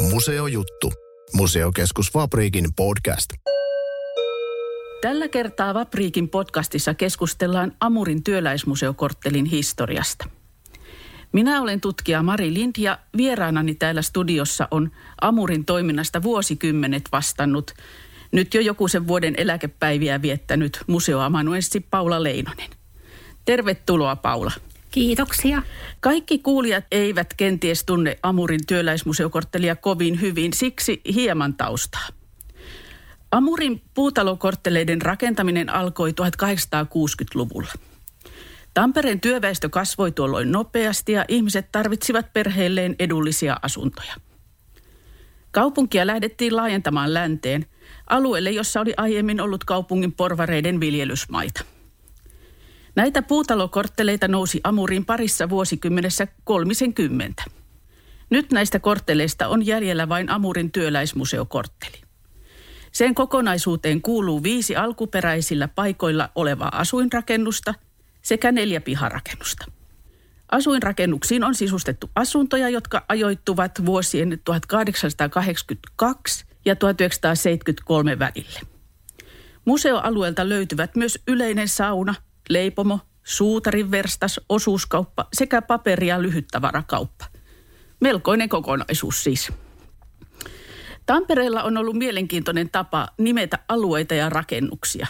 Museojuttu. Museokeskus Fabriikin podcast. Tällä kertaa Vapriikin podcastissa keskustellaan Amurin työläismuseokorttelin historiasta. Minä olen tutkija Mari Lind ja vieraanani täällä studiossa on Amurin toiminnasta vuosikymmenet vastannut, nyt jo joku sen vuoden eläkepäiviä viettänyt museoamanuenssi Paula Leinonen. Tervetuloa Paula. Kiitoksia. Kaikki kuulijat eivät kenties tunne Amurin työläismuseokorttelia kovin hyvin, siksi hieman taustaa. Amurin puutalokortteleiden rakentaminen alkoi 1860-luvulla. Tampereen työväestö kasvoi tuolloin nopeasti ja ihmiset tarvitsivat perheelleen edullisia asuntoja. Kaupunkia lähdettiin laajentamaan länteen, alueelle, jossa oli aiemmin ollut kaupungin porvareiden viljelysmaita. Näitä puutalokortteleita nousi Amurin parissa vuosikymmenessä kolmisen kymmentä. Nyt näistä kortteleista on jäljellä vain Amurin työläismuseokortteli. Sen kokonaisuuteen kuuluu viisi alkuperäisillä paikoilla olevaa asuinrakennusta sekä neljä piharakennusta. Asuinrakennuksiin on sisustettu asuntoja, jotka ajoittuvat vuosien 1882 ja 1973 välille. Museoalueelta löytyvät myös yleinen sauna, leipomo, suutarin verstas, osuuskauppa sekä paperi- ja lyhyttavarakauppa. Melkoinen kokonaisuus siis. Tampereella on ollut mielenkiintoinen tapa nimetä alueita ja rakennuksia.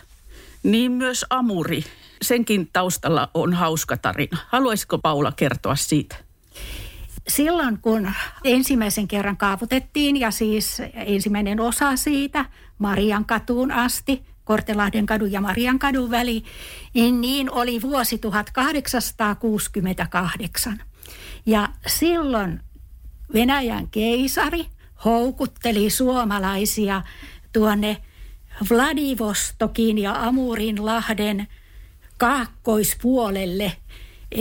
Niin myös Amuri. Senkin taustalla on hauska tarina. Haluaisiko Paula kertoa siitä? Silloin kun ensimmäisen kerran kaavoitettiin ja siis ensimmäinen osa siitä Marian katuun asti, Kortelahden kadun ja Marian kadun väli, niin oli vuosi 1868. Ja silloin Venäjän keisari houkutteli suomalaisia tuonne Vladivostokin ja Amurinlahden kaakkoispuolelle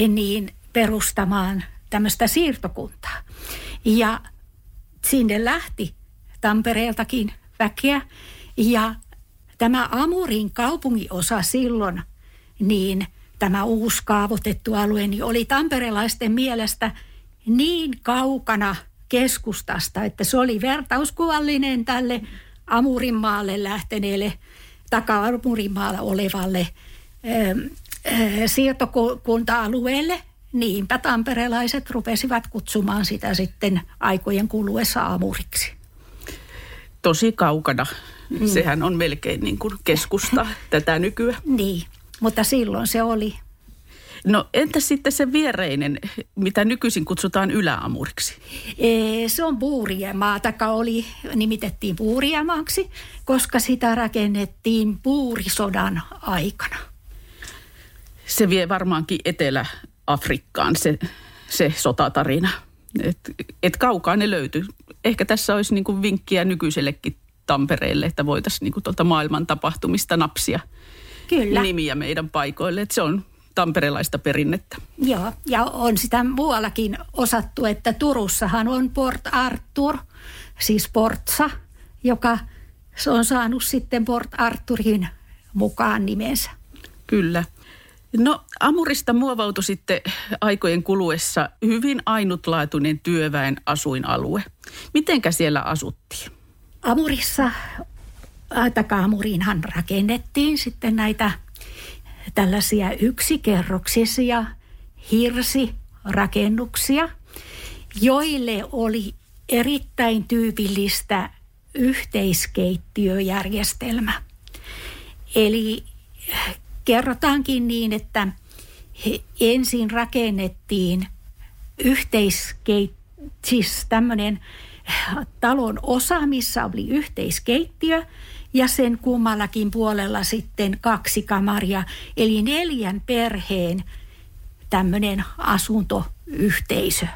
niin perustamaan tämmöistä siirtokuntaa. Ja sinne lähti Tampereeltakin väkeä ja tämä Amurin kaupunginosa silloin, niin tämä uusi kaavoitettu alue, niin oli tamperelaisten mielestä niin kaukana keskustasta, että se oli vertauskuvallinen tälle Amurinmaalle lähteneelle, taka-Amurinmaalla olevalle siirtokunta-alueelle. Niinpä tamperelaiset rupesivat kutsumaan sitä sitten aikojen kuluessa Amuriksi. Tosi kaukana. Mm. Sehän on melkein niin kuin keskusta tätä nykyään. Niin, mutta silloin se oli. No entä sitten se viereinen, mitä nykyisin kutsutaan yläamuriksi? E, se on Puuriamaa, taka oli, nimitettiin Puuriamaaksi, koska sitä rakennettiin Puurisodan aikana. Se vie varmaankin Etelä-Afrikkaan se, se sotatarina. Et, et kaukaa ne löytyy. Ehkä tässä olisi niin kuin vinkkiä nykyisellekin Tampereelle, että voitaisiin niin tuolta maailman tapahtumista napsia Kyllä. nimiä meidän paikoille. Et se on tamperelaista perinnettä. Joo, ja on sitä muuallakin osattu, että Turussahan on Port Arthur, siis Portsa, joka on saanut sitten Port Arthurin mukaan nimensä. Kyllä. No Amurista muovautui sitten aikojen kuluessa hyvin ainutlaatuinen työväen asuinalue. Mitenkä siellä asuttiin? Amurissa, Amuriinhan rakennettiin sitten näitä tällaisia yksikerroksisia hirsirakennuksia, joille oli erittäin tyypillistä yhteiskeittiöjärjestelmä. Eli kerrotaankin niin, että ensin rakennettiin yhteiskeit, siis tämmöinen talon osa, missä oli yhteiskeittiö ja sen kummallakin puolella sitten kaksi kamaria, eli neljän perheen tämmöinen asuntoyhteisö.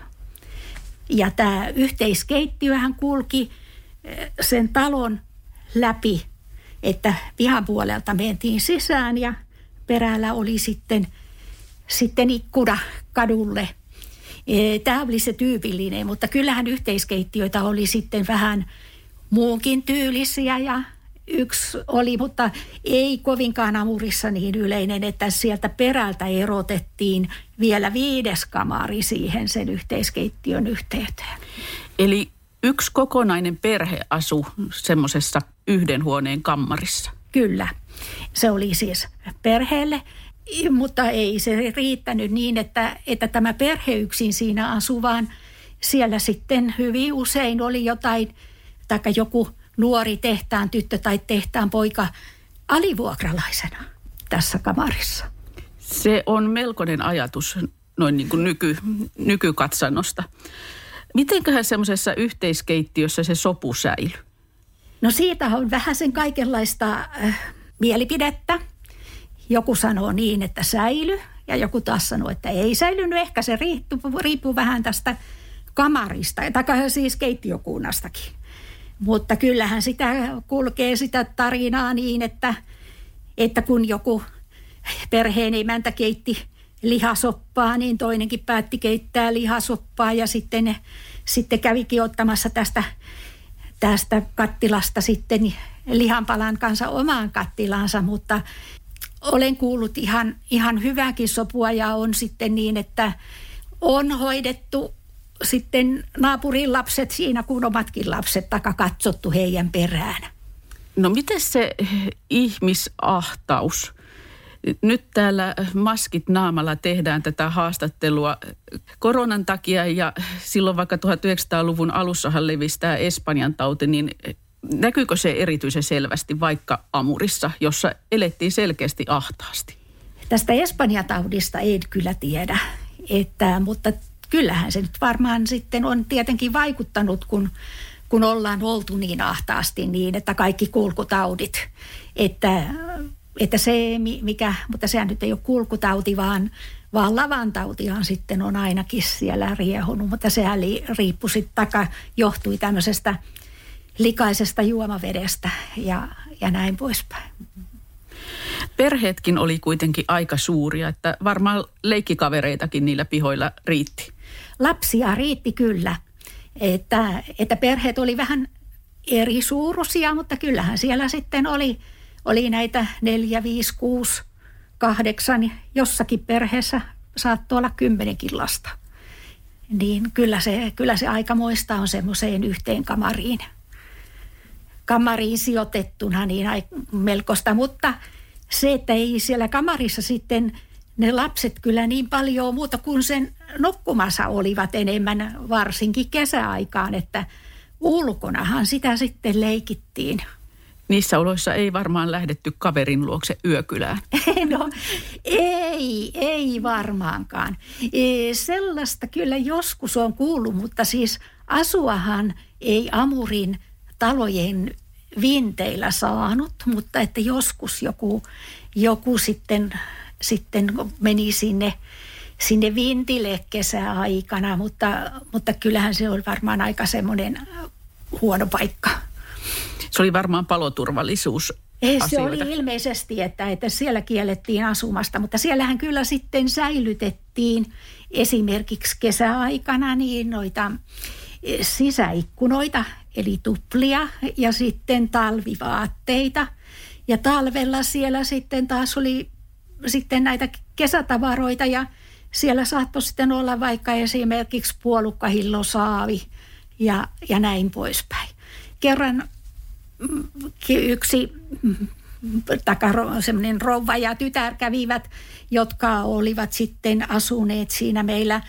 Ja tämä yhteiskeittiöhän kulki sen talon läpi, että pihan puolelta mentiin sisään ja perällä oli sitten, sitten ikkuna kadulle. E, Tämä oli se tyypillinen, mutta kyllähän yhteiskeittiöitä oli sitten vähän muunkin tyylisiä ja yksi oli, mutta ei kovinkaan amurissa niin yleinen, että sieltä perältä erotettiin vielä viides kamari siihen sen yhteiskeittiön yhteyteen. Eli yksi kokonainen perhe asu semmoisessa yhden huoneen kammarissa. Kyllä. Se oli siis perheelle, mutta ei se riittänyt niin, että, että tämä perhe yksin siinä asu, vaan siellä sitten hyvin usein oli jotain, tai joku nuori tehtaan tyttö tai tehtaan poika alivuokralaisena tässä kamarissa. Se on melkoinen ajatus noin niin kuin nyky, nykykatsannosta. Mitenköhän semmoisessa yhteiskeittiössä se sopu säilyy? No siitä on vähän sen kaikenlaista äh, mielipidettä. Joku sanoo niin, että säily ja joku taas sanoo, että ei säilynyt. Ehkä se riippuu, riippuu vähän tästä kamarista, tai siis keittiökunnastakin. Mutta kyllähän sitä kulkee sitä tarinaa niin, että, että kun joku perheen emäntä keitti lihasoppaa, niin toinenkin päätti keittää lihasoppaa ja sitten, sitten kävikin ottamassa tästä, tästä kattilasta sitten lihanpalan kanssa omaan kattilansa, mutta olen kuullut ihan, ihan hyvääkin sopua ja on sitten niin, että on hoidettu sitten naapurin lapset siinä kuin omatkin lapset taka katsottu heidän perään. No miten se ihmisahtaus? Nyt täällä maskit naamalla tehdään tätä haastattelua koronan takia ja silloin vaikka 1900-luvun alussahan levistää Espanjan tauti, niin näkyykö se erityisen selvästi vaikka Amurissa, jossa elettiin selkeästi ahtaasti? Tästä Espanjan taudista ei kyllä tiedä, että, mutta kyllähän se nyt varmaan sitten on tietenkin vaikuttanut, kun, kun ollaan oltu niin ahtaasti niin, että kaikki kulkutaudit, että, että se mikä, mutta sehän nyt ei ole kulkutauti, vaan, vaan lavantautihan sitten on ainakin siellä riehunut, mutta sehän riippui sitten, taka johtui tämmöisestä likaisesta juomavedestä ja, ja näin poispäin. Perheetkin oli kuitenkin aika suuria, että varmaan leikkikavereitakin niillä pihoilla riitti lapsia riitti kyllä. Että, että perheet oli vähän eri suuruisia, mutta kyllähän siellä sitten oli, oli näitä neljä, viisi, kuusi, kahdeksan, jossakin perheessä saattoi olla kymmenenkin lasta. Niin kyllä se, kyllä se aikamoista on semmoiseen yhteen kamariin, kamariin sijoitettuna niin melkoista, mutta se, että ei siellä kamarissa sitten ne lapset kyllä niin paljon muuta kuin sen nukkumassa olivat enemmän, varsinkin kesäaikaan, että ulkonahan sitä sitten leikittiin. Niissä oloissa ei varmaan lähdetty kaverin luokse yökylään. No ei, ei varmaankaan. E, sellaista kyllä joskus on kuullut, mutta siis asuahan ei Amurin talojen vinteillä saanut, mutta että joskus joku, joku sitten, sitten meni sinne – sinne vintille kesäaikana, mutta, mutta kyllähän se oli varmaan aika semmoinen huono paikka. Se oli varmaan paloturvallisuus ei, se oli ilmeisesti, että, että siellä kiellettiin asumasta, mutta siellähän kyllä sitten säilytettiin esimerkiksi kesäaikana niin noita sisäikkunoita, eli tuplia ja sitten talvivaatteita. Ja talvella siellä sitten taas oli sitten näitä kesätavaroita ja siellä saattoi sitten olla vaikka esimerkiksi puolukkahillosaavi ja, ja näin poispäin. Kerran mm, yksi mm, semmoinen rouva ja tytär kävivät, jotka olivat sitten asuneet siinä meillä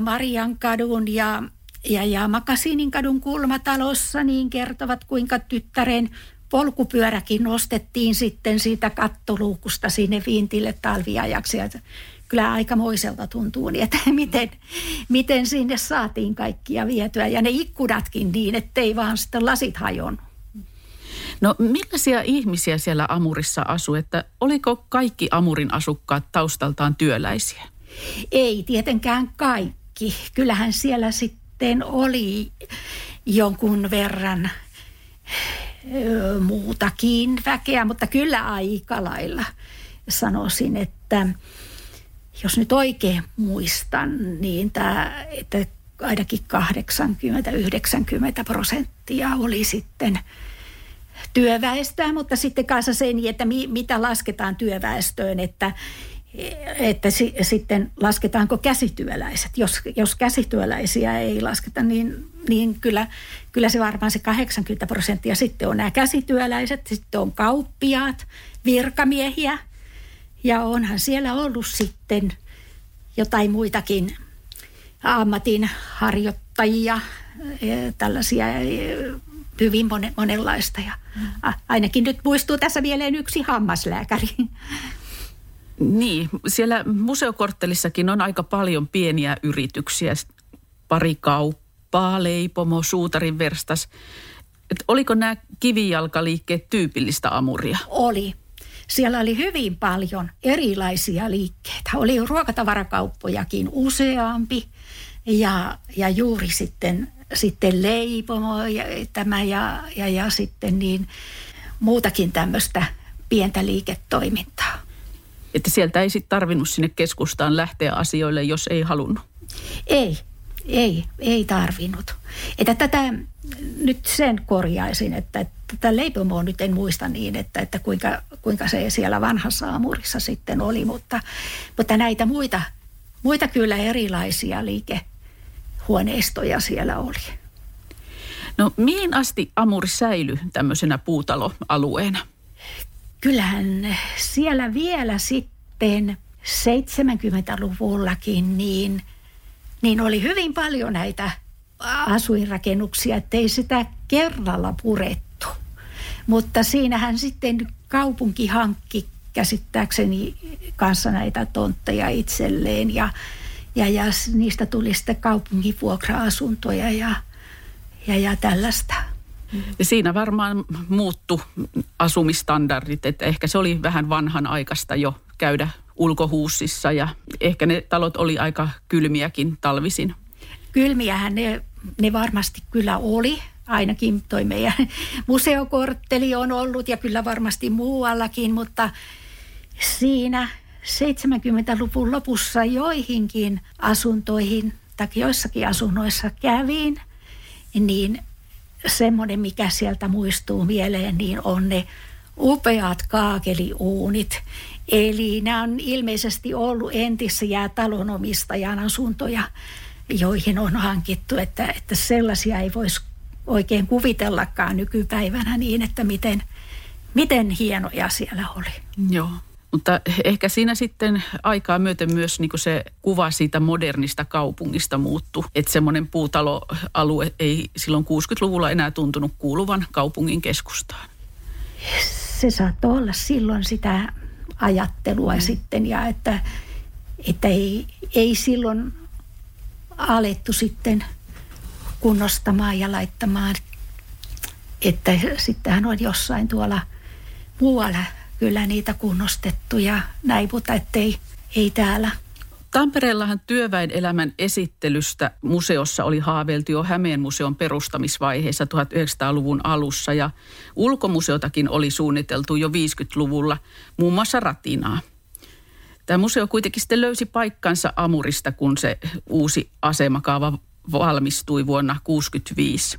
Mariankadun ja, ja, ja Makasinin kadun kulmatalossa, niin kertovat kuinka tyttären polkupyöräkin nostettiin sitten siitä kattoluukusta sinne viintille talviajaksi kyllä aikamoiselta tuntuu, niin että miten, miten sinne saatiin kaikkia vietyä. Ja ne ikkunatkin niin, ettei vaan sitten lasit hajonnut. No millaisia ihmisiä siellä Amurissa asui, että oliko kaikki Amurin asukkaat taustaltaan työläisiä? Ei tietenkään kaikki. Kyllähän siellä sitten oli jonkun verran muutakin väkeä, mutta kyllä aika lailla sanoisin, että jos nyt oikein muistan, niin tämä, että ainakin 80-90 prosenttia oli sitten työväestöä, mutta sitten kanssa se, että mi, mitä lasketaan työväestöön, että, että si, sitten lasketaanko käsityöläiset. Jos, jos käsityöläisiä ei lasketa, niin, niin kyllä, kyllä se varmaan se 80 prosenttia sitten on nämä käsityöläiset, sitten on kauppiaat, virkamiehiä ja onhan siellä ollut sitten jotain muitakin ammatin harjoittajia, e, tällaisia e, hyvin monenlaista. Ja ainakin nyt muistuu tässä vielä yksi hammaslääkäri. Niin, siellä museokorttelissakin on aika paljon pieniä yrityksiä, pari kauppaa, leipomo, suutarin verstas. Et oliko nämä kivijalkaliikkeet tyypillistä amuria? Oli. Siellä oli hyvin paljon erilaisia liikkeitä. Oli ruokatavarakauppojakin useampi ja, ja juuri sitten, sitten leipomo ja, tämä ja, ja, ja sitten niin muutakin tämmöistä pientä liiketoimintaa. Että sieltä ei sitten tarvinnut sinne keskustaan lähteä asioille, jos ei halunnut? Ei, ei, ei tarvinnut. Että tätä nyt sen korjaisin, että, että tätä leipomoa nyt en muista niin, että, että kuinka, kuinka se siellä vanhassa Amurissa sitten oli, mutta, mutta näitä muita, muita kyllä erilaisia liikehuoneistoja siellä oli. No mihin asti Amuri säilyi tämmöisenä puutaloalueena? Kyllähän siellä vielä sitten 70-luvullakin niin, niin oli hyvin paljon näitä asuinrakennuksia, ettei sitä kerralla purettu. Mutta siinähän sitten kaupunki hankki käsittääkseni kanssa näitä tontteja itselleen ja, ja, ja niistä tuli sitten kaupungin vuokra-asuntoja ja, ja, ja tällaista. Ja siinä varmaan muuttu asumistandardit, että ehkä se oli vähän vanhan aikaista jo käydä ulkohuussissa ja ehkä ne talot oli aika kylmiäkin talvisin. Kylmiähän ne, ne varmasti kyllä oli, ainakin toi meidän museokortteli on ollut ja kyllä varmasti muuallakin, mutta siinä 70-luvun lopussa joihinkin asuntoihin tai joissakin asunnoissa kävin, niin semmoinen, mikä sieltä muistuu mieleen, niin on ne upeat kaakeliuunit. Eli nämä on ilmeisesti ollut entisiä talonomistajan asuntoja, joihin on hankittu, että, että sellaisia ei voisi oikein kuvitellakaan nykypäivänä niin, että miten, miten hienoja siellä oli. Joo. Mutta ehkä siinä sitten aikaa myöten myös niin se kuva siitä modernista kaupungista muuttu. Että semmoinen puutaloalue ei silloin 60-luvulla enää tuntunut kuuluvan kaupungin keskustaan. Se saattoi olla silloin sitä ajattelua mm. sitten ja että, että ei, ei silloin alettu sitten kunnostamaan ja laittamaan. Että sittenhän on jossain tuolla muualla kyllä niitä kunnostettu ja näin, mutta ettei ei täällä. Tampereellahan työväen elämän esittelystä museossa oli haaveiltu jo Hämeen museon perustamisvaiheessa 1900-luvun alussa ja ulkomuseotakin oli suunniteltu jo 50-luvulla, muun muassa Ratinaa. Tämä museo kuitenkin sitten löysi paikkansa Amurista, kun se uusi asemakaava valmistui vuonna 1965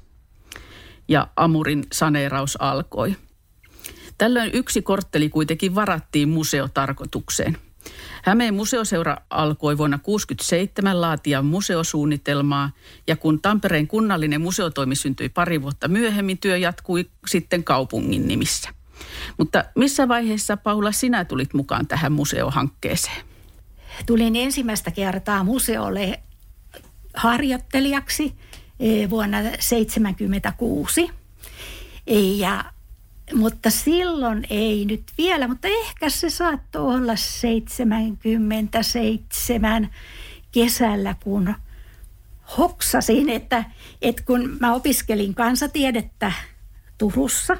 ja Amurin saneeraus alkoi – Tällöin yksi kortteli kuitenkin varattiin museotarkoitukseen. Hämeen museoseura alkoi vuonna 1967 laatia museosuunnitelmaa ja kun Tampereen kunnallinen museotoimi syntyi pari vuotta myöhemmin, työ jatkui sitten kaupungin nimissä. Mutta missä vaiheessa Paula sinä tulit mukaan tähän museohankkeeseen? Tulin ensimmäistä kertaa museolle harjoittelijaksi eh, vuonna 1976. Ja mutta silloin ei nyt vielä, mutta ehkä se saattoi olla 77 kesällä, kun hoksasin, että, että kun mä opiskelin kansatiedettä Turussa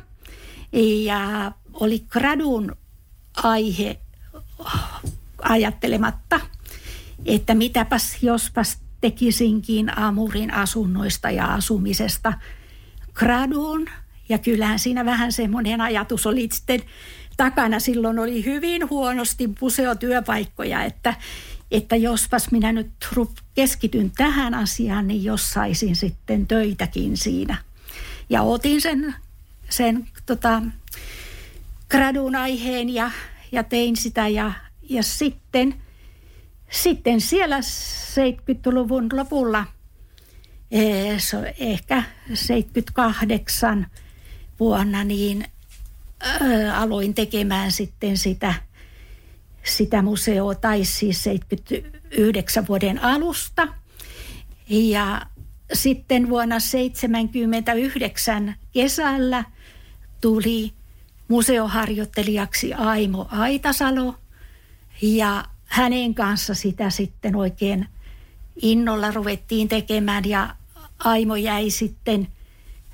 ja oli gradun aihe ajattelematta, että mitäpäs jospas tekisinkin Amurin asunnoista ja asumisesta graduun. Ja kyllähän siinä vähän semmoinen ajatus oli sitten takana. Silloin oli hyvin huonosti museotyöpaikkoja, että, että jospas minä nyt keskityn tähän asiaan, niin jos saisin sitten töitäkin siinä. Ja otin sen, sen tota, gradun aiheen ja, ja tein sitä ja, ja sitten, sitten siellä 70-luvun lopulla, eh, ehkä 78 vuonna, niin aloin tekemään sitten sitä, sitä museoa, tai siis 79 vuoden alusta. Ja sitten vuonna 1979 kesällä tuli museoharjoittelijaksi Aimo Aitasalo ja hänen kanssa sitä sitten oikein innolla ruvettiin tekemään ja Aimo jäi sitten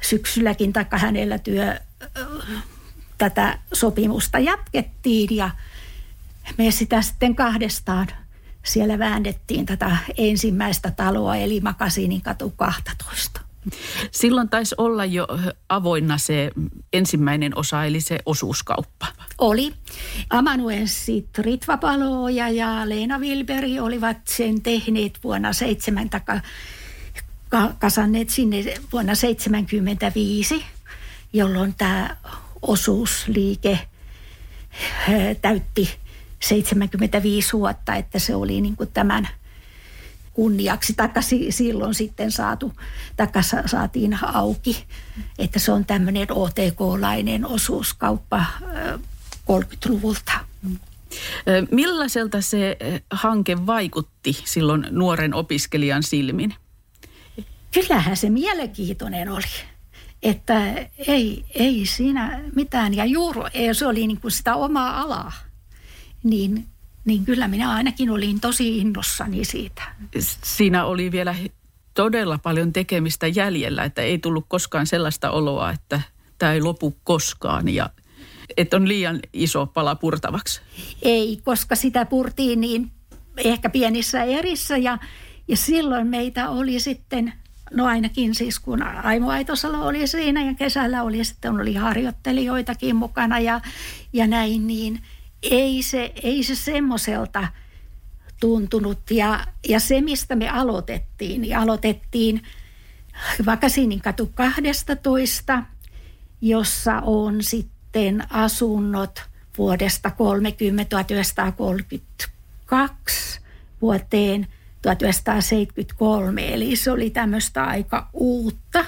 syksylläkin, taikka hänellä työ, tätä sopimusta jatkettiin ja me sitä sitten kahdestaan siellä väännettiin tätä ensimmäistä taloa eli Makasiinin katu 12. Silloin taisi olla jo avoinna se ensimmäinen osa, eli se osuuskauppa. Oli. Amanuenssit Ritva Paloja ja Leena Wilberi olivat sen tehneet vuonna 7 kasanneet sinne vuonna 1975, jolloin tämä osuusliike täytti 75 vuotta, että se oli niin kuin tämän kunniaksi, taikka silloin sitten saatu, taikka saatiin auki, että se on tämmöinen OTK-lainen osuuskauppa 30-luvulta. Millaiselta se hanke vaikutti silloin nuoren opiskelijan silmin? Kyllähän se mielenkiintoinen oli että ei, ei siinä mitään. Ja juuri se oli niin kuin sitä omaa alaa, niin, niin kyllä minä ainakin olin tosi innossani siitä. Siinä oli vielä todella paljon tekemistä jäljellä, että ei tullut koskaan sellaista oloa, että tämä ei lopu koskaan ja että on liian iso pala purtavaksi. Ei, koska sitä purtiin niin ehkä pienissä erissä ja, ja silloin meitä oli sitten No ainakin siis kun Aimo Aitosalo oli siinä ja kesällä oli sitten oli harjoittelijoitakin mukana ja, ja näin, niin ei se, ei se semmoiselta tuntunut. Ja, ja se, mistä me aloitettiin, niin aloitettiin Vakasinin katu 12, jossa on sitten asunnot vuodesta 30 1932 vuoteen 1973, eli se oli tämmöistä aika uutta.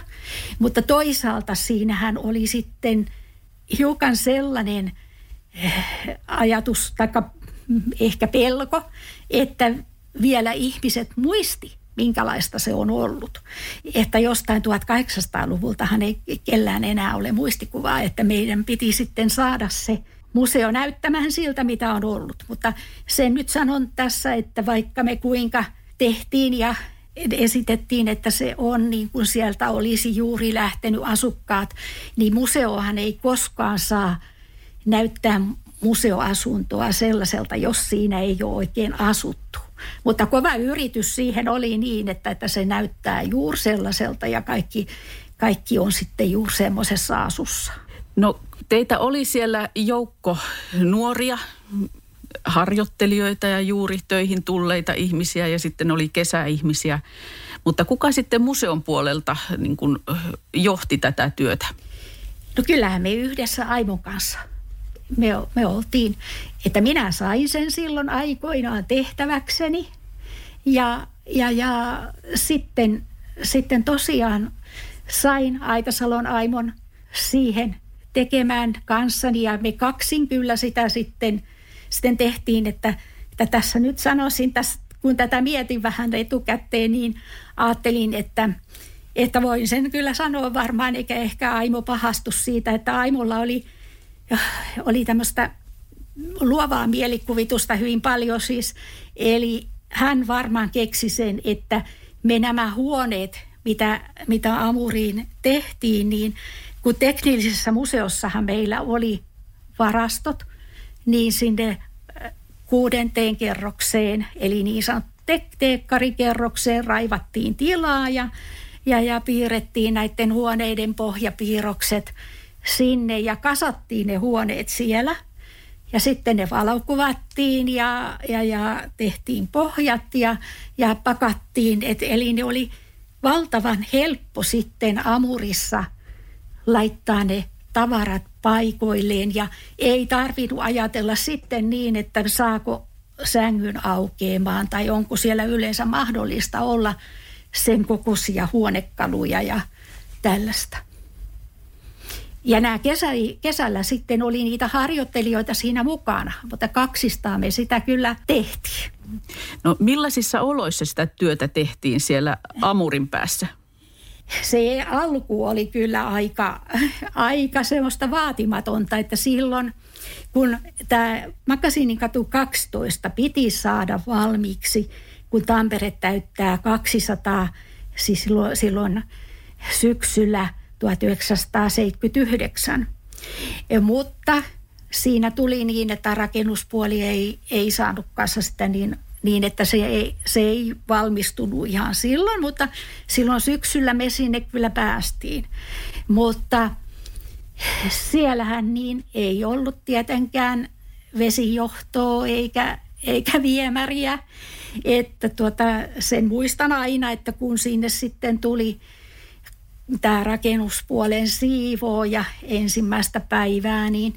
Mutta toisaalta siinähän oli sitten hiukan sellainen eh, ajatus, tai ehkä pelko, että vielä ihmiset muisti, minkälaista se on ollut. Että jostain 1800-luvultahan ei kellään enää ole muistikuvaa, että meidän piti sitten saada se museo näyttämään siltä, mitä on ollut. Mutta sen nyt sanon tässä, että vaikka me kuinka – tehtiin ja esitettiin, että se on niin kuin sieltä olisi juuri lähtenyt asukkaat, niin museohan ei koskaan saa näyttää museoasuntoa sellaiselta, jos siinä ei ole oikein asuttu. Mutta kova yritys siihen oli niin, että, että se näyttää juuri sellaiselta ja kaikki, kaikki on sitten juuri semmoisessa asussa. No teitä oli siellä joukko nuoria harjoittelijoita ja juuri töihin tulleita ihmisiä ja sitten oli kesäihmisiä. Mutta kuka sitten museon puolelta niin kuin, johti tätä työtä? No kyllähän me yhdessä Aimon kanssa. Me, me oltiin, että minä sain sen silloin aikoinaan tehtäväkseni. Ja, ja, ja sitten, sitten tosiaan sain Aitasalon Aimon siihen tekemään kanssani ja me kaksin kyllä sitä sitten – sitten tehtiin, että, että tässä nyt sanoisin, tässä, kun tätä mietin vähän etukäteen, niin ajattelin, että, että voin sen kyllä sanoa varmaan, eikä ehkä Aimo pahastu siitä, että Aimolla oli, oli tämmöistä luovaa mielikuvitusta hyvin paljon siis. Eli hän varmaan keksi sen, että me nämä huoneet, mitä, mitä Amuriin tehtiin, niin kun teknillisessä museossahan meillä oli varastot, niin sinne kuudenteen kerrokseen, eli niin te- teekkarikerrokseen raivattiin tilaa ja, ja, ja piirrettiin näiden huoneiden pohjapiirrokset sinne ja kasattiin ne huoneet siellä. Ja sitten ne valokuvattiin ja, ja, ja tehtiin pohjat ja, ja pakattiin. Et, eli ne oli valtavan helppo sitten Amurissa laittaa ne tavarat paikoilleen ja ei tarvinnut ajatella sitten niin, että saako sängyn aukeamaan tai onko siellä yleensä mahdollista olla sen kokoisia huonekaluja ja tällaista. Ja nämä kesä, kesällä sitten oli niitä harjoittelijoita siinä mukana, mutta kaksistaan me sitä kyllä tehtiin. No millaisissa oloissa sitä työtä tehtiin siellä Amurin päässä? Se alku oli kyllä aika, aika semmoista vaatimatonta, että silloin kun tämä Makasiinin katu 12 piti saada valmiiksi, kun Tampere täyttää 200, siis silloin, silloin syksyllä 1979. Ja, mutta siinä tuli niin, että rakennuspuoli ei, ei saanut kanssa sitä niin, niin, että se ei, se ei valmistunut ihan silloin, mutta silloin syksyllä me sinne kyllä päästiin. Mutta siellähän niin ei ollut tietenkään vesijohtoa eikä, eikä viemäriä. Että tuota, sen muistan aina, että kun sinne sitten tuli tämä rakennuspuolen siivooja ensimmäistä päivää, niin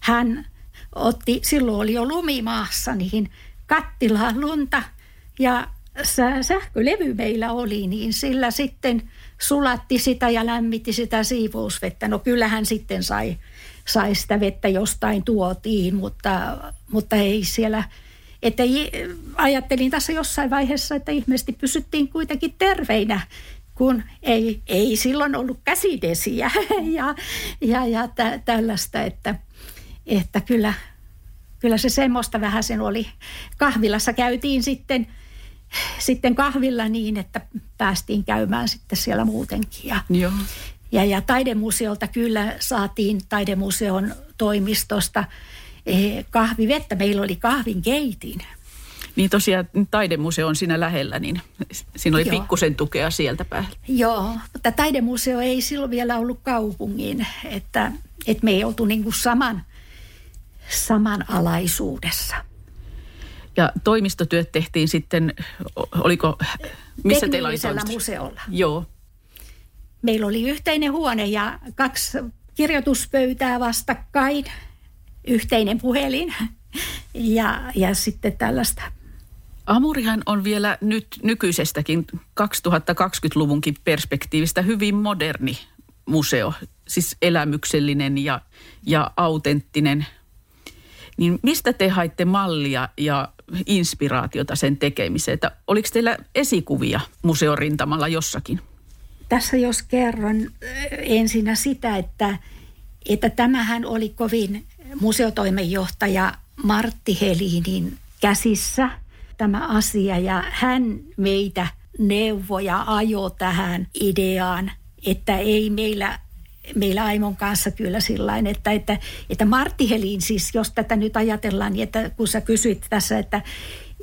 hän otti, silloin oli jo lumimaassa, niin kattilaan lunta ja sähkölevy meillä oli, niin sillä sitten sulatti sitä ja lämmitti sitä siivousvettä. No kyllähän sitten sai, sai sitä vettä jostain tuotiin, mutta, mutta ei siellä, että ajattelin tässä jossain vaiheessa, että ihmeesti pysyttiin kuitenkin terveinä kun ei, ei silloin ollut käsidesiä ja, ja, ja tä, tällaista, että, että kyllä, kyllä se semmoista vähän sen oli. Kahvilassa käytiin sitten, sitten kahvilla niin, että päästiin käymään sitten siellä muutenkin. Ja, Joo. ja, ja taidemuseolta kyllä saatiin taidemuseon toimistosta eh, kahvivettä. Meillä oli kahvin keitin. Niin tosiaan taidemuseo on siinä lähellä, niin siinä oli Joo. pikkusen tukea sieltä päällä. Joo, mutta taidemuseo ei silloin vielä ollut kaupungin, että, että me ei oltu niin kuin saman, saman alaisuudessa. Ja toimistotyöt tehtiin sitten, oliko, missä teillä oli Teknillisellä toimisto? museolla. Joo. Meillä oli yhteinen huone ja kaksi kirjoituspöytää vastakkain, yhteinen puhelin ja, ja sitten tällaista. Amurihan on vielä nyt nykyisestäkin 2020-luvunkin perspektiivistä hyvin moderni museo, siis elämyksellinen ja, ja autenttinen. Niin mistä te haitte mallia ja inspiraatiota sen tekemiseen? Että oliko teillä esikuvia museorintamalla jossakin? Tässä jos kerron äh, ensinnä sitä, että, että tämähän oli kovin museotoimenjohtaja Martti Helinin käsissä tämä asia ja hän meitä neuvoi ja ajo tähän ideaan, että ei meillä meillä Aimon kanssa kyllä sillain, että, että, että Martti Helin siis, jos tätä nyt ajatellaan, niin että kun sä kysyit tässä, että,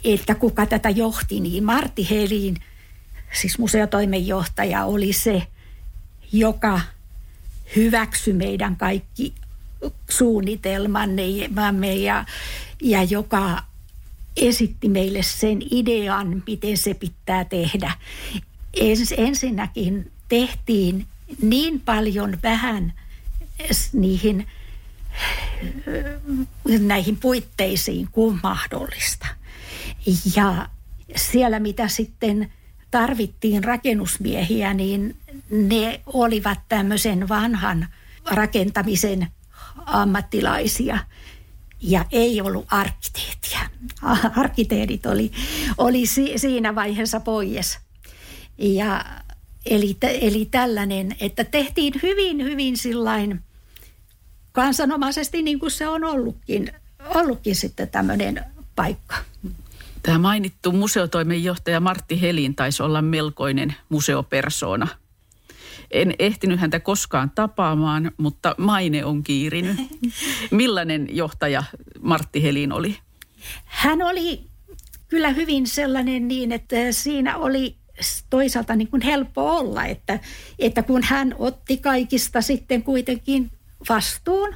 että kuka tätä johti, niin Martti Helin, siis museotoimenjohtaja, oli se, joka hyväksyi meidän kaikki suunnitelmamme ja, ja joka esitti meille sen idean, miten se pitää tehdä. Ens, ensinnäkin tehtiin niin paljon vähän niihin näihin puitteisiin kuin mahdollista. Ja siellä, mitä sitten tarvittiin rakennusmiehiä, niin ne olivat tämmöisen vanhan rakentamisen ammattilaisia ja ei ollut arkkiteettia. Arkkiteetit oli, oli si, siinä vaiheessa pois. Ja eli, eli tällainen, että tehtiin hyvin, hyvin sillain kansanomaisesti niin kuin se on ollutkin, ollutkin sitten tämmöinen paikka. Tämä mainittu museotoimenjohtaja Martti Helin taisi olla melkoinen museopersona. En ehtinyt häntä koskaan tapaamaan, mutta maine on kiirinyt. Millainen johtaja Martti Helin oli? Hän oli kyllä hyvin sellainen niin, että siinä oli toisaalta niin kuin helppo olla, että, että kun hän otti kaikista sitten kuitenkin vastuun,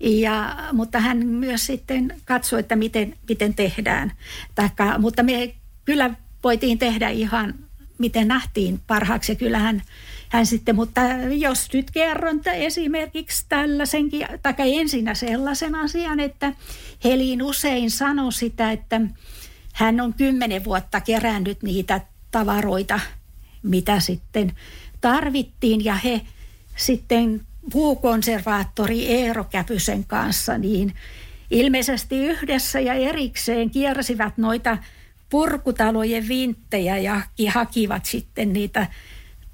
ja, mutta hän myös sitten katsoi, että miten, miten tehdään. Taikka, mutta me kyllä voitiin tehdä ihan miten nähtiin parhaaksi. Kyllähän hän sitten, mutta jos nyt kerron esimerkiksi tällaisenkin, tai ensinnä sellaisen asian, että Helin usein sanoi sitä, että hän on kymmenen vuotta kerännyt niitä tavaroita, mitä sitten tarvittiin. Ja he sitten puukonservaattori Eero Käpysen kanssa niin ilmeisesti yhdessä ja erikseen kiersivät noita purkutalojen vinttejä ja hakivat sitten niitä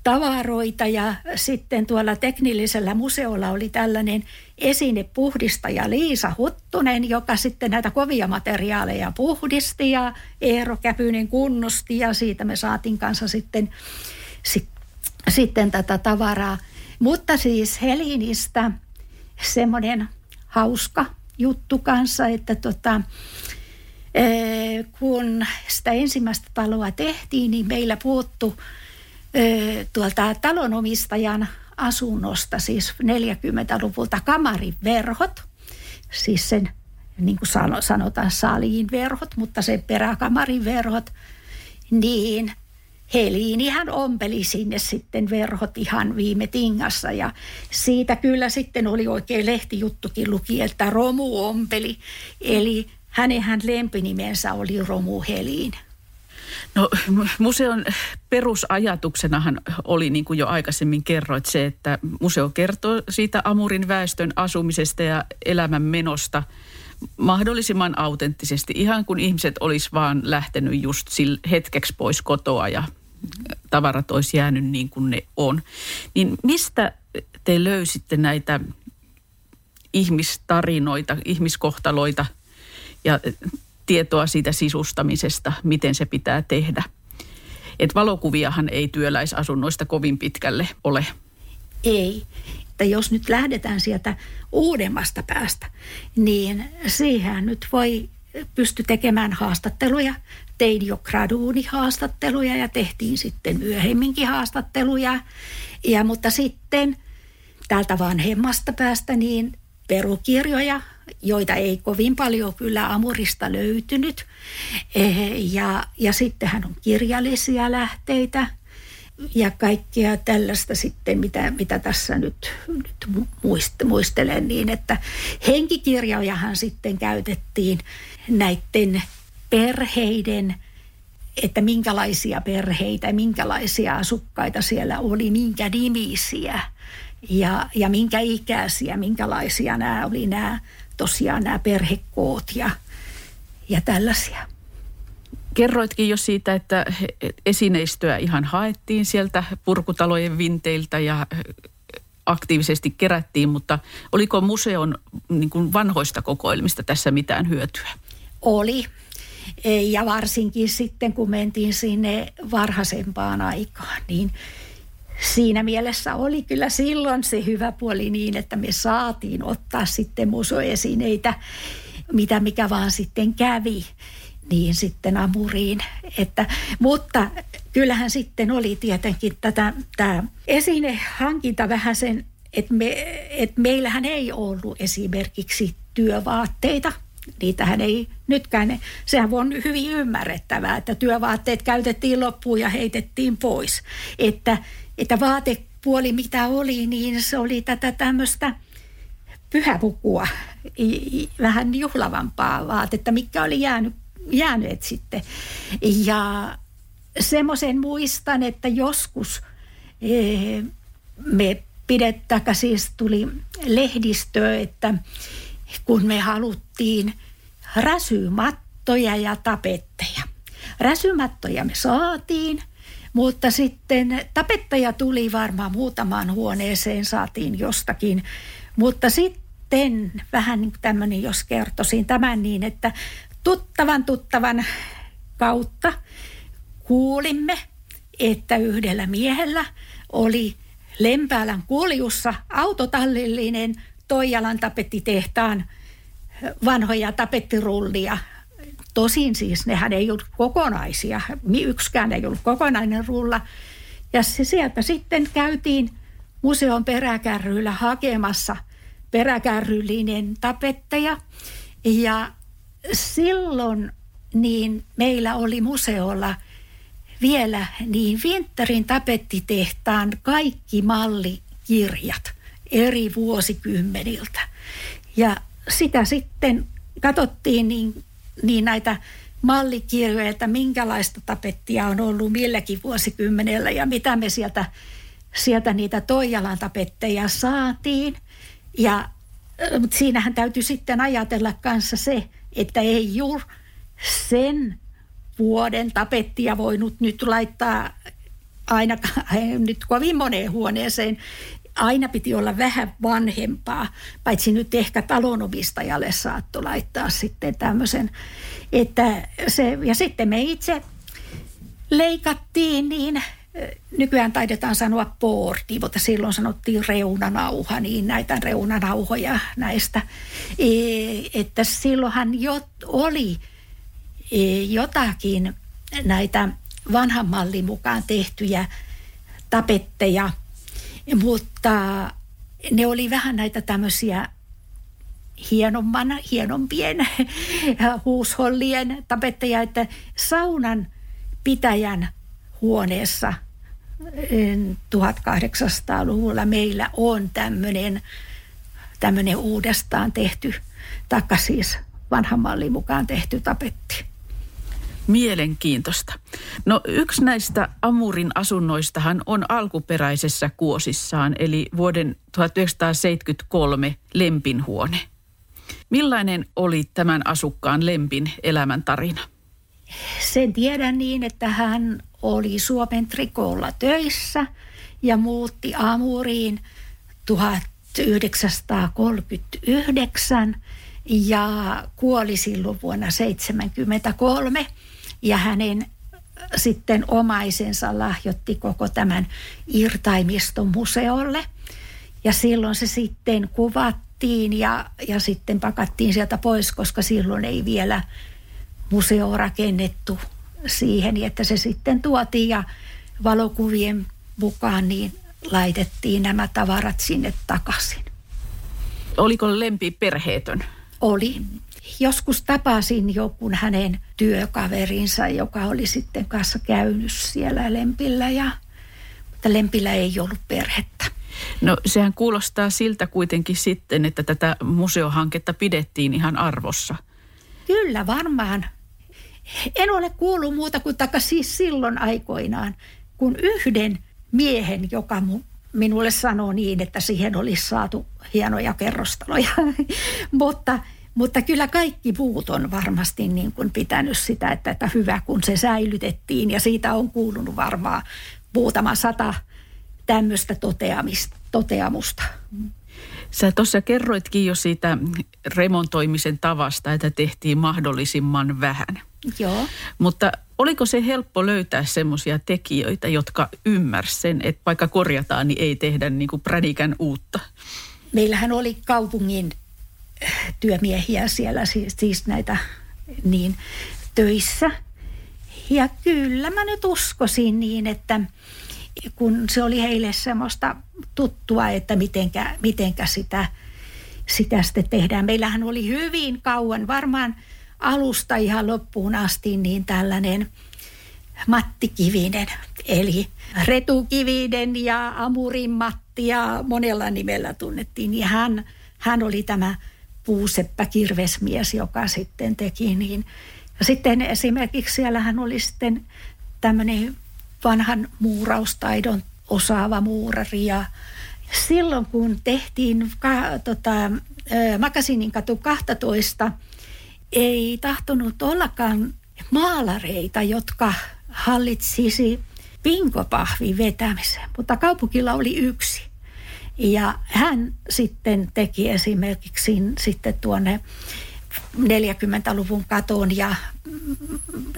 tavaroita ja sitten tuolla teknillisellä museolla oli tällainen esinepuhdistaja Liisa Huttunen, joka sitten näitä kovia materiaaleja puhdisti ja Eero Käpynen kunnosti ja siitä me saatiin kanssa sitten, si, sitten tätä tavaraa. Mutta siis Helinistä semmoinen hauska juttu kanssa, että tota, kun sitä ensimmäistä taloa tehtiin, niin meillä puuttu tuolta talonomistajan asunnosta, siis 40-luvulta kamarin verhot, siis sen niin kuin sanotaan saliin verhot, mutta sen peräkamarin verhot, niin Heliinihän ompeli sinne sitten verhot ihan viime tingassa ja siitä kyllä sitten oli oikein lehtijuttukin luki, että Romu ompeli. Eli hänen lempinimensä oli Romu Heliin. No museon perusajatuksenahan oli, niin kuin jo aikaisemmin kerroit, se, että museo kertoo siitä Amurin väestön asumisesta ja elämän menosta mahdollisimman autenttisesti, ihan kun ihmiset olisi vaan lähtenyt just hetkeksi pois kotoa ja tavarat olisi jäänyt niin kuin ne on. Niin mistä te löysitte näitä ihmistarinoita, ihmiskohtaloita ja tietoa siitä sisustamisesta, miten se pitää tehdä. Et valokuviahan ei työläisasunnoista kovin pitkälle ole. Ei. Että jos nyt lähdetään sieltä uudemmasta päästä, niin siihen nyt voi pysty tekemään haastatteluja. Tein jo graduuni haastatteluja ja tehtiin sitten myöhemminkin haastatteluja. Ja, mutta sitten täältä vanhemmasta päästä niin perukirjoja, joita ei kovin paljon kyllä Amurista löytynyt. Eh, ja, ja sittenhän on kirjallisia lähteitä ja kaikkea tällaista sitten, mitä, mitä tässä nyt, nyt muistelen, niin että henkikirjojahan sitten käytettiin näiden perheiden, että minkälaisia perheitä, minkälaisia asukkaita siellä oli, minkä nimisiä ja, ja minkä ikäisiä, minkälaisia nämä oli nämä tosiaan nämä perhekoot ja, ja tällaisia. Kerroitkin jo siitä, että esineistöä ihan haettiin sieltä purkutalojen vinteiltä ja aktiivisesti kerättiin, mutta oliko museon niin kuin vanhoista kokoelmista tässä mitään hyötyä? Oli. Ja varsinkin sitten, kun mentiin sinne varhaisempaan aikaan, niin siinä mielessä oli kyllä silloin se hyvä puoli niin, että me saatiin ottaa sitten musoesineitä, mitä mikä vaan sitten kävi niin sitten amuriin. Että, mutta kyllähän sitten oli tietenkin tätä, tämä esinehankinta vähän sen, että, me, että meillähän ei ollut esimerkiksi työvaatteita. Niitähän ei nytkään, sehän on hyvin ymmärrettävää, että työvaatteet käytettiin loppuun ja heitettiin pois. Että, että vaatepuoli mitä oli, niin se oli tätä tämmöistä pyhäpukua, vähän juhlavampaa vaatetta, mikä oli jäänyt jääneet sitten. Ja semmoisen muistan, että joskus eh, me pidettäkä siis tuli lehdistö, että kun me haluttiin räsymattoja ja tapetteja. Räsymattoja me saatiin, mutta sitten tapettaja tuli varmaan muutamaan huoneeseen, saatiin jostakin. Mutta sitten vähän niin tämmöinen, jos kertoisin tämän niin, että tuttavan tuttavan kautta kuulimme, että yhdellä miehellä oli Lempäälän kuoliussa autotallillinen Toijalan tapettitehtaan vanhoja tapettirullia Tosin siis nehän ei ollut kokonaisia, yksikään ei ollut kokonainen rulla. Ja se sieltä sitten käytiin museon peräkärryillä hakemassa peräkärryllinen tapetteja. Ja silloin niin meillä oli museolla vielä niin Winterin tapettitehtaan kaikki mallikirjat eri vuosikymmeniltä. Ja sitä sitten katsottiin niin, niin näitä mallikirjoja, että minkälaista tapettia on ollut milläkin vuosikymmenellä ja mitä me sieltä, sieltä niitä Toijalan tapetteja saatiin. Ja, mutta siinähän täytyy sitten ajatella kanssa se, että ei juuri sen vuoden tapettia voinut nyt laittaa aina nyt kovin moneen huoneeseen. Aina piti olla vähän vanhempaa, paitsi nyt ehkä talonomistajalle saattoi laittaa sitten tämmöisen. Että se, ja sitten me itse leikattiin niin, nykyään taidetaan sanoa porti, mutta silloin sanottiin reunanauha, niin näitä reunanauhoja näistä. E, että silloinhan jo oli E, jotakin näitä vanhan mallin mukaan tehtyjä tapetteja, mutta ne oli vähän näitä tämmöisiä hienomman, hienompien huushollien tapetteja, että saunan pitäjän huoneessa 1800-luvulla meillä on tämmöinen, tämmöinen uudestaan tehty, taikka siis vanhan mallin mukaan tehty tapetti. Mielenkiintoista. No yksi näistä Amurin asunnoistahan on alkuperäisessä kuosissaan, eli vuoden 1973 Lempinhuone. Millainen oli tämän asukkaan Lempin elämäntarina? Sen tiedän niin, että hän oli Suomen trikolla töissä ja muutti Amuriin 1939 ja kuoli silloin vuonna 1973 ja hänen sitten omaisensa lahjoitti koko tämän irtaimiston museolle. Ja silloin se sitten kuvattiin ja, ja sitten pakattiin sieltä pois, koska silloin ei vielä museo rakennettu siihen, että se sitten tuotiin ja valokuvien mukaan niin laitettiin nämä tavarat sinne takaisin. Oliko lempi perheetön? Oli joskus tapasin joku hänen työkaverinsa, joka oli sitten kanssa käynyt siellä Lempillä, ja, mutta Lempillä ei ollut perhettä. No sehän kuulostaa siltä kuitenkin sitten, että tätä museohanketta pidettiin ihan arvossa. Kyllä varmaan. En ole kuullut muuta kuin taka siis silloin aikoinaan, kun yhden miehen, joka minulle sanoi niin, että siihen olisi saatu hienoja kerrostaloja. Mutta mutta kyllä kaikki muut on varmasti niin kuin pitänyt sitä, että, että hyvä kun se säilytettiin ja siitä on kuulunut varmaan muutama sata tämmöistä toteamusta. Sä tuossa kerroitkin jo siitä remontoimisen tavasta, että tehtiin mahdollisimman vähän. Joo. Mutta oliko se helppo löytää semmoisia tekijöitä, jotka ymmärsivät sen, että vaikka korjataan, niin ei tehdä niin kuin uutta? Meillähän oli kaupungin työmiehiä siellä, siis, siis näitä niin töissä. Ja kyllä mä nyt uskoisin niin, että kun se oli heille semmoista tuttua, että mitenkä, mitenkä sitä, sitä sitten tehdään. Meillähän oli hyvin kauan, varmaan alusta ihan loppuun asti, niin tällainen Matti Kivinen, eli Retu Kivinen ja Amurin Matti ja monella nimellä tunnettiin. Niin hän, hän oli tämä puuseppä kirvesmies, joka sitten teki niin. Ja sitten esimerkiksi siellähän oli sitten tämmöinen vanhan muuraustaidon osaava muurari ja silloin kun tehtiin ka, tota, Makasinin katu 12, ei tahtonut ollakaan maalareita, jotka hallitsisi pinkopahvin vetämisen, mutta kaupunkilla oli yksi. Ja hän sitten teki esimerkiksi sitten tuonne 40-luvun katon ja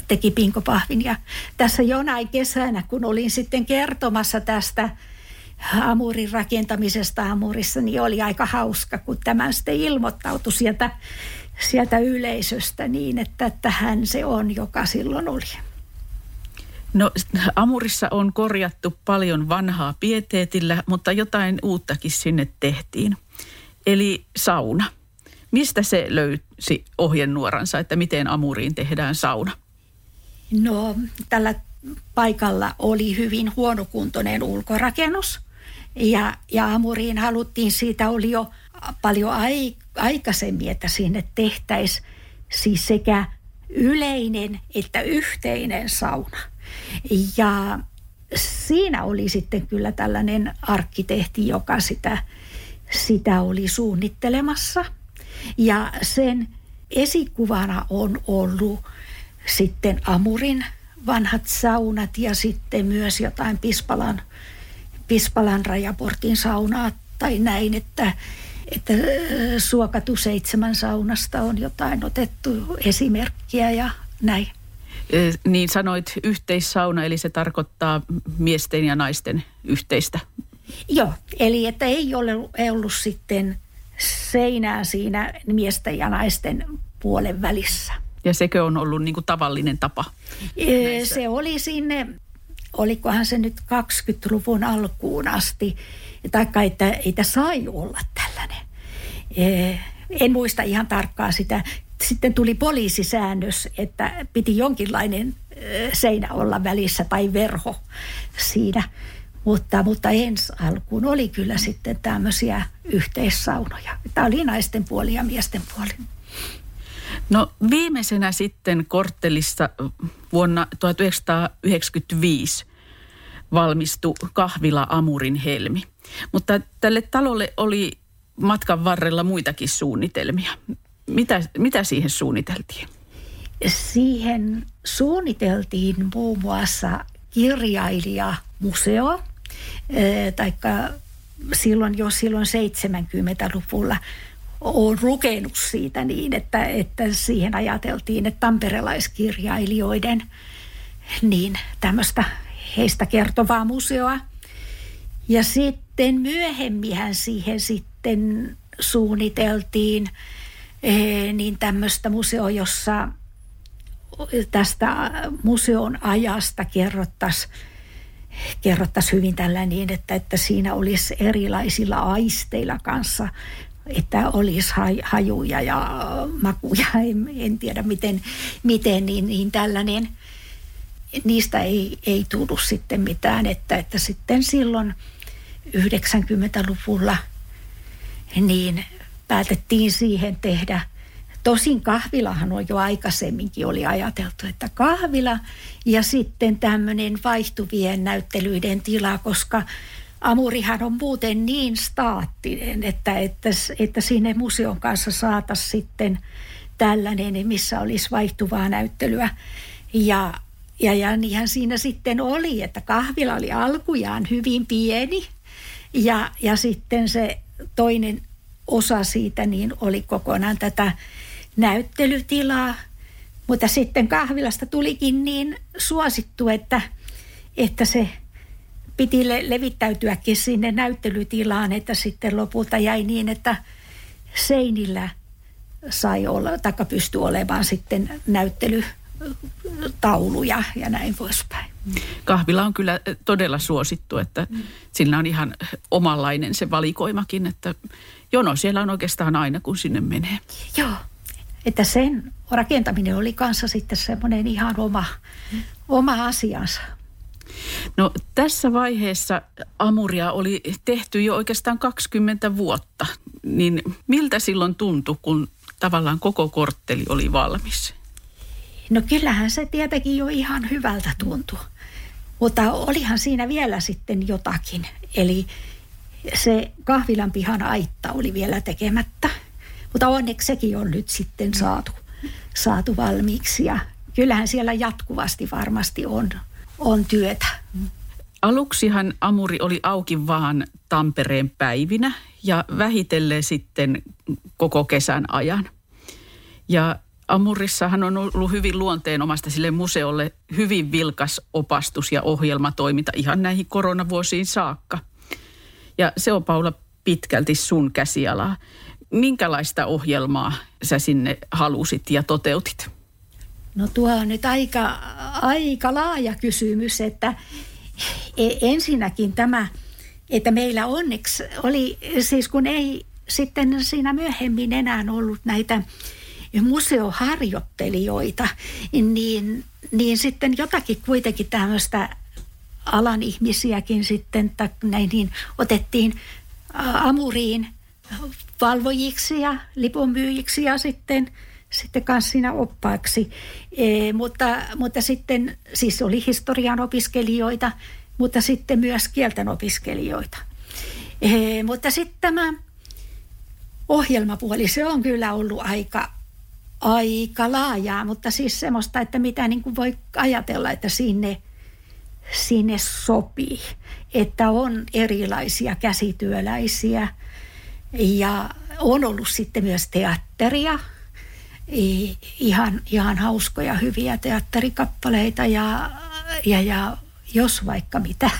teki pinkopahvin. Ja tässä jonain kesänä, kun olin sitten kertomassa tästä Amurin rakentamisesta Amurissa, niin oli aika hauska, kun tämä sitten ilmoittautui sieltä, sieltä yleisöstä niin, että, että hän se on, joka silloin oli. No Amurissa on korjattu paljon vanhaa pieteetillä, mutta jotain uuttakin sinne tehtiin. Eli sauna. Mistä se löysi ohjenuoransa, että miten Amuriin tehdään sauna? No tällä paikalla oli hyvin huonokuntoinen ulkorakennus ja, ja Amuriin haluttiin, siitä oli jo paljon ai, aikaisemmin, että sinne tehtäisiin siis sekä yleinen että yhteinen sauna. Ja siinä oli sitten kyllä tällainen arkkitehti, joka sitä, sitä oli suunnittelemassa. Ja sen esikuvana on ollut sitten Amurin vanhat saunat ja sitten myös jotain Pispalan, Pispalan rajaportin saunaa tai näin, että, että Suokatu seitsemän saunasta on jotain otettu esimerkkiä ja näin. Niin sanoit yhteissauna, eli se tarkoittaa miesten ja naisten yhteistä. Joo, eli että ei ole ollut sitten seinää siinä miesten ja naisten puolen välissä. Ja sekö on ollut niin kuin tavallinen tapa? Näissä? Se oli sinne, olikohan se nyt 20-luvun alkuun asti, taikka että, että sai olla tällainen. En muista ihan tarkkaa sitä. Sitten tuli poliisisäännös, että piti jonkinlainen seinä olla välissä tai verho siinä. Mutta, mutta ensi alkuun oli kyllä sitten tämmöisiä yhteissaunoja. Tämä oli naisten puoli ja miesten puoli. No viimeisenä sitten korttelissa vuonna 1995 valmistui kahvila Amurin helmi. Mutta tälle talolle oli matkan varrella muitakin suunnitelmia. Mitä, mitä siihen suunniteltiin? Siihen suunniteltiin muun muassa kirjailijamuseo, taikka silloin jo silloin 70-luvulla olen lukenut siitä niin, että, että siihen ajateltiin, että tamperelaiskirjailijoiden niin tämmöistä heistä kertovaa museoa. Ja sitten myöhemmin siihen sitten suunniteltiin eh, niin tämmöistä museo, jossa tästä museon ajasta kerrottaisiin kerrottaisi hyvin tällä niin, että, että siinä olisi erilaisilla aisteilla kanssa että olisi hajuja ja makuja, en, en tiedä miten, miten niin, niin tällainen, niistä ei, ei tullut sitten mitään, että, että sitten silloin 90-luvulla niin päätettiin siihen tehdä. Tosin kahvilahan on jo aikaisemminkin oli ajateltu, että kahvila ja sitten tämmöinen vaihtuvien näyttelyiden tila, koska Amurihan on muuten niin staattinen, että, että, että sinne museon kanssa saataisiin sitten tällainen, missä olisi vaihtuvaa näyttelyä. Ja, ja, ja niinhän siinä sitten oli, että kahvila oli alkujaan hyvin pieni ja, ja sitten se toinen osa siitä niin oli kokonaan tätä näyttelytilaa. Mutta sitten kahvilasta tulikin niin suosittu, että, että se – piti le- levittäytyäkin sinne näyttelytilaan, että sitten lopulta jäi niin, että seinillä sai olla, taikka pystyi olemaan sitten näyttelytauluja ja näin poispäin. Kahvila on kyllä todella suosittu, että mm. sillä on ihan omanlainen se valikoimakin, että jono siellä on oikeastaan aina, kun sinne menee. Joo, että sen rakentaminen oli kanssa sitten semmoinen ihan oma, mm. oma asiansa. No tässä vaiheessa Amuria oli tehty jo oikeastaan 20 vuotta. Niin miltä silloin tuntui, kun tavallaan koko kortteli oli valmis? No kyllähän se tietenkin jo ihan hyvältä tuntui. Mutta olihan siinä vielä sitten jotakin. Eli se kahvilan pihan aitta oli vielä tekemättä. Mutta onneksi sekin on nyt sitten saatu, saatu valmiiksi. Ja kyllähän siellä jatkuvasti varmasti on on työtä. Aluksihan Amuri oli auki vaan Tampereen päivinä ja vähitellen sitten koko kesän ajan. Ja Amurissahan on ollut hyvin luonteenomasta sille museolle hyvin vilkas opastus ja ohjelmatoiminta ihan näihin koronavuosiin saakka. Ja se on Paula pitkälti sun käsialaa. Minkälaista ohjelmaa sä sinne halusit ja toteutit? No tuo on nyt aika, aika laaja kysymys, että e, ensinnäkin tämä, että meillä onneksi oli, siis kun ei sitten siinä myöhemmin enää ollut näitä museoharjoittelijoita, niin, niin sitten jotakin kuitenkin tämmöistä alan ihmisiäkin sitten näin, niin otettiin Amuriin valvojiksi ja lipunmyyjiksi ja sitten, sitten kanssa siinä oppaiksi. E, mutta, mutta sitten siis oli historian opiskelijoita, mutta sitten myös kielten opiskelijoita. E, mutta sitten tämä ohjelmapuoli, se on kyllä ollut aika, aika laajaa, mutta siis semmoista, että mitä niin kuin voi ajatella, että sinne, sinne sopii. Että on erilaisia käsityöläisiä ja on ollut sitten myös teatteria, ihan, ihan hauskoja, hyviä teatterikappaleita ja, ja, ja jos vaikka mitä.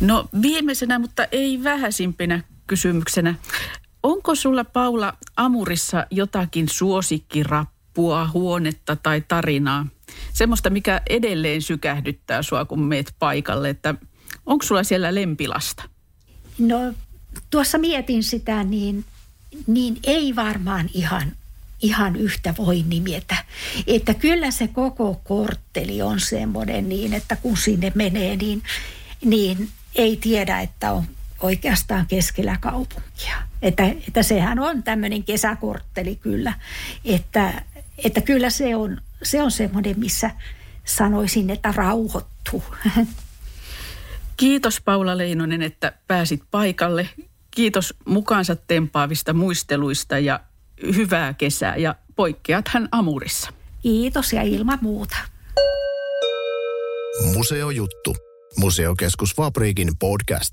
No viimeisenä, mutta ei vähäisimpänä kysymyksenä. Onko sulla Paula Amurissa jotakin suosikkirappua, huonetta tai tarinaa? Semmoista, mikä edelleen sykähdyttää sua, kun meet paikalle, että onko sulla siellä lempilasta? No tuossa mietin sitä, niin, niin ei varmaan ihan, ihan yhtä voi nimetä. Että kyllä se koko kortteli on semmoinen niin, että kun sinne menee, niin, niin ei tiedä, että on oikeastaan keskellä kaupunkia. Että, että sehän on tämmöinen kesäkortteli kyllä, että, että kyllä se on, se on semmoinen, missä sanoisin, että rauhoittuu. Kiitos Paula Leinonen, että pääsit paikalle. Kiitos mukaansa tempaavista muisteluista ja hyvää kesää ja poikkeathan Amurissa. Kiitos ja ilman muuta. Museojuttu. Museokeskus Fabriikin podcast.